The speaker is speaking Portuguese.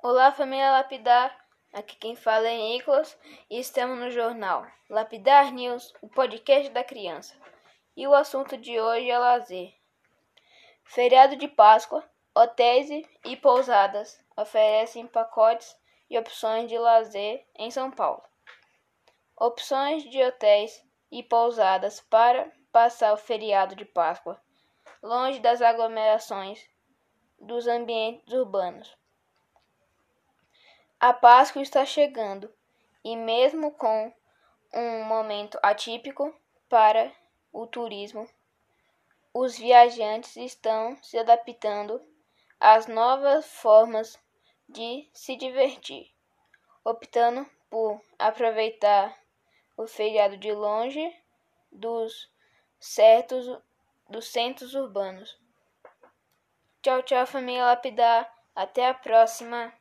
Olá, família Lapidar. Aqui quem fala é Nicolas e estamos no jornal Lapidar News, o podcast da criança. E o assunto de hoje é lazer. Feriado de Páscoa, hotéis e pousadas oferecem pacotes e opções de lazer em São Paulo. Opções de hotéis e pousadas para passar o feriado de Páscoa longe das aglomerações dos ambientes urbanos. A Páscoa está chegando e, mesmo com um momento atípico para o turismo, os viajantes estão se adaptando às novas formas de se divertir, optando por aproveitar o feriado de longe dos certos dos centros urbanos. Tchau, tchau, família Lapidar. Até a próxima.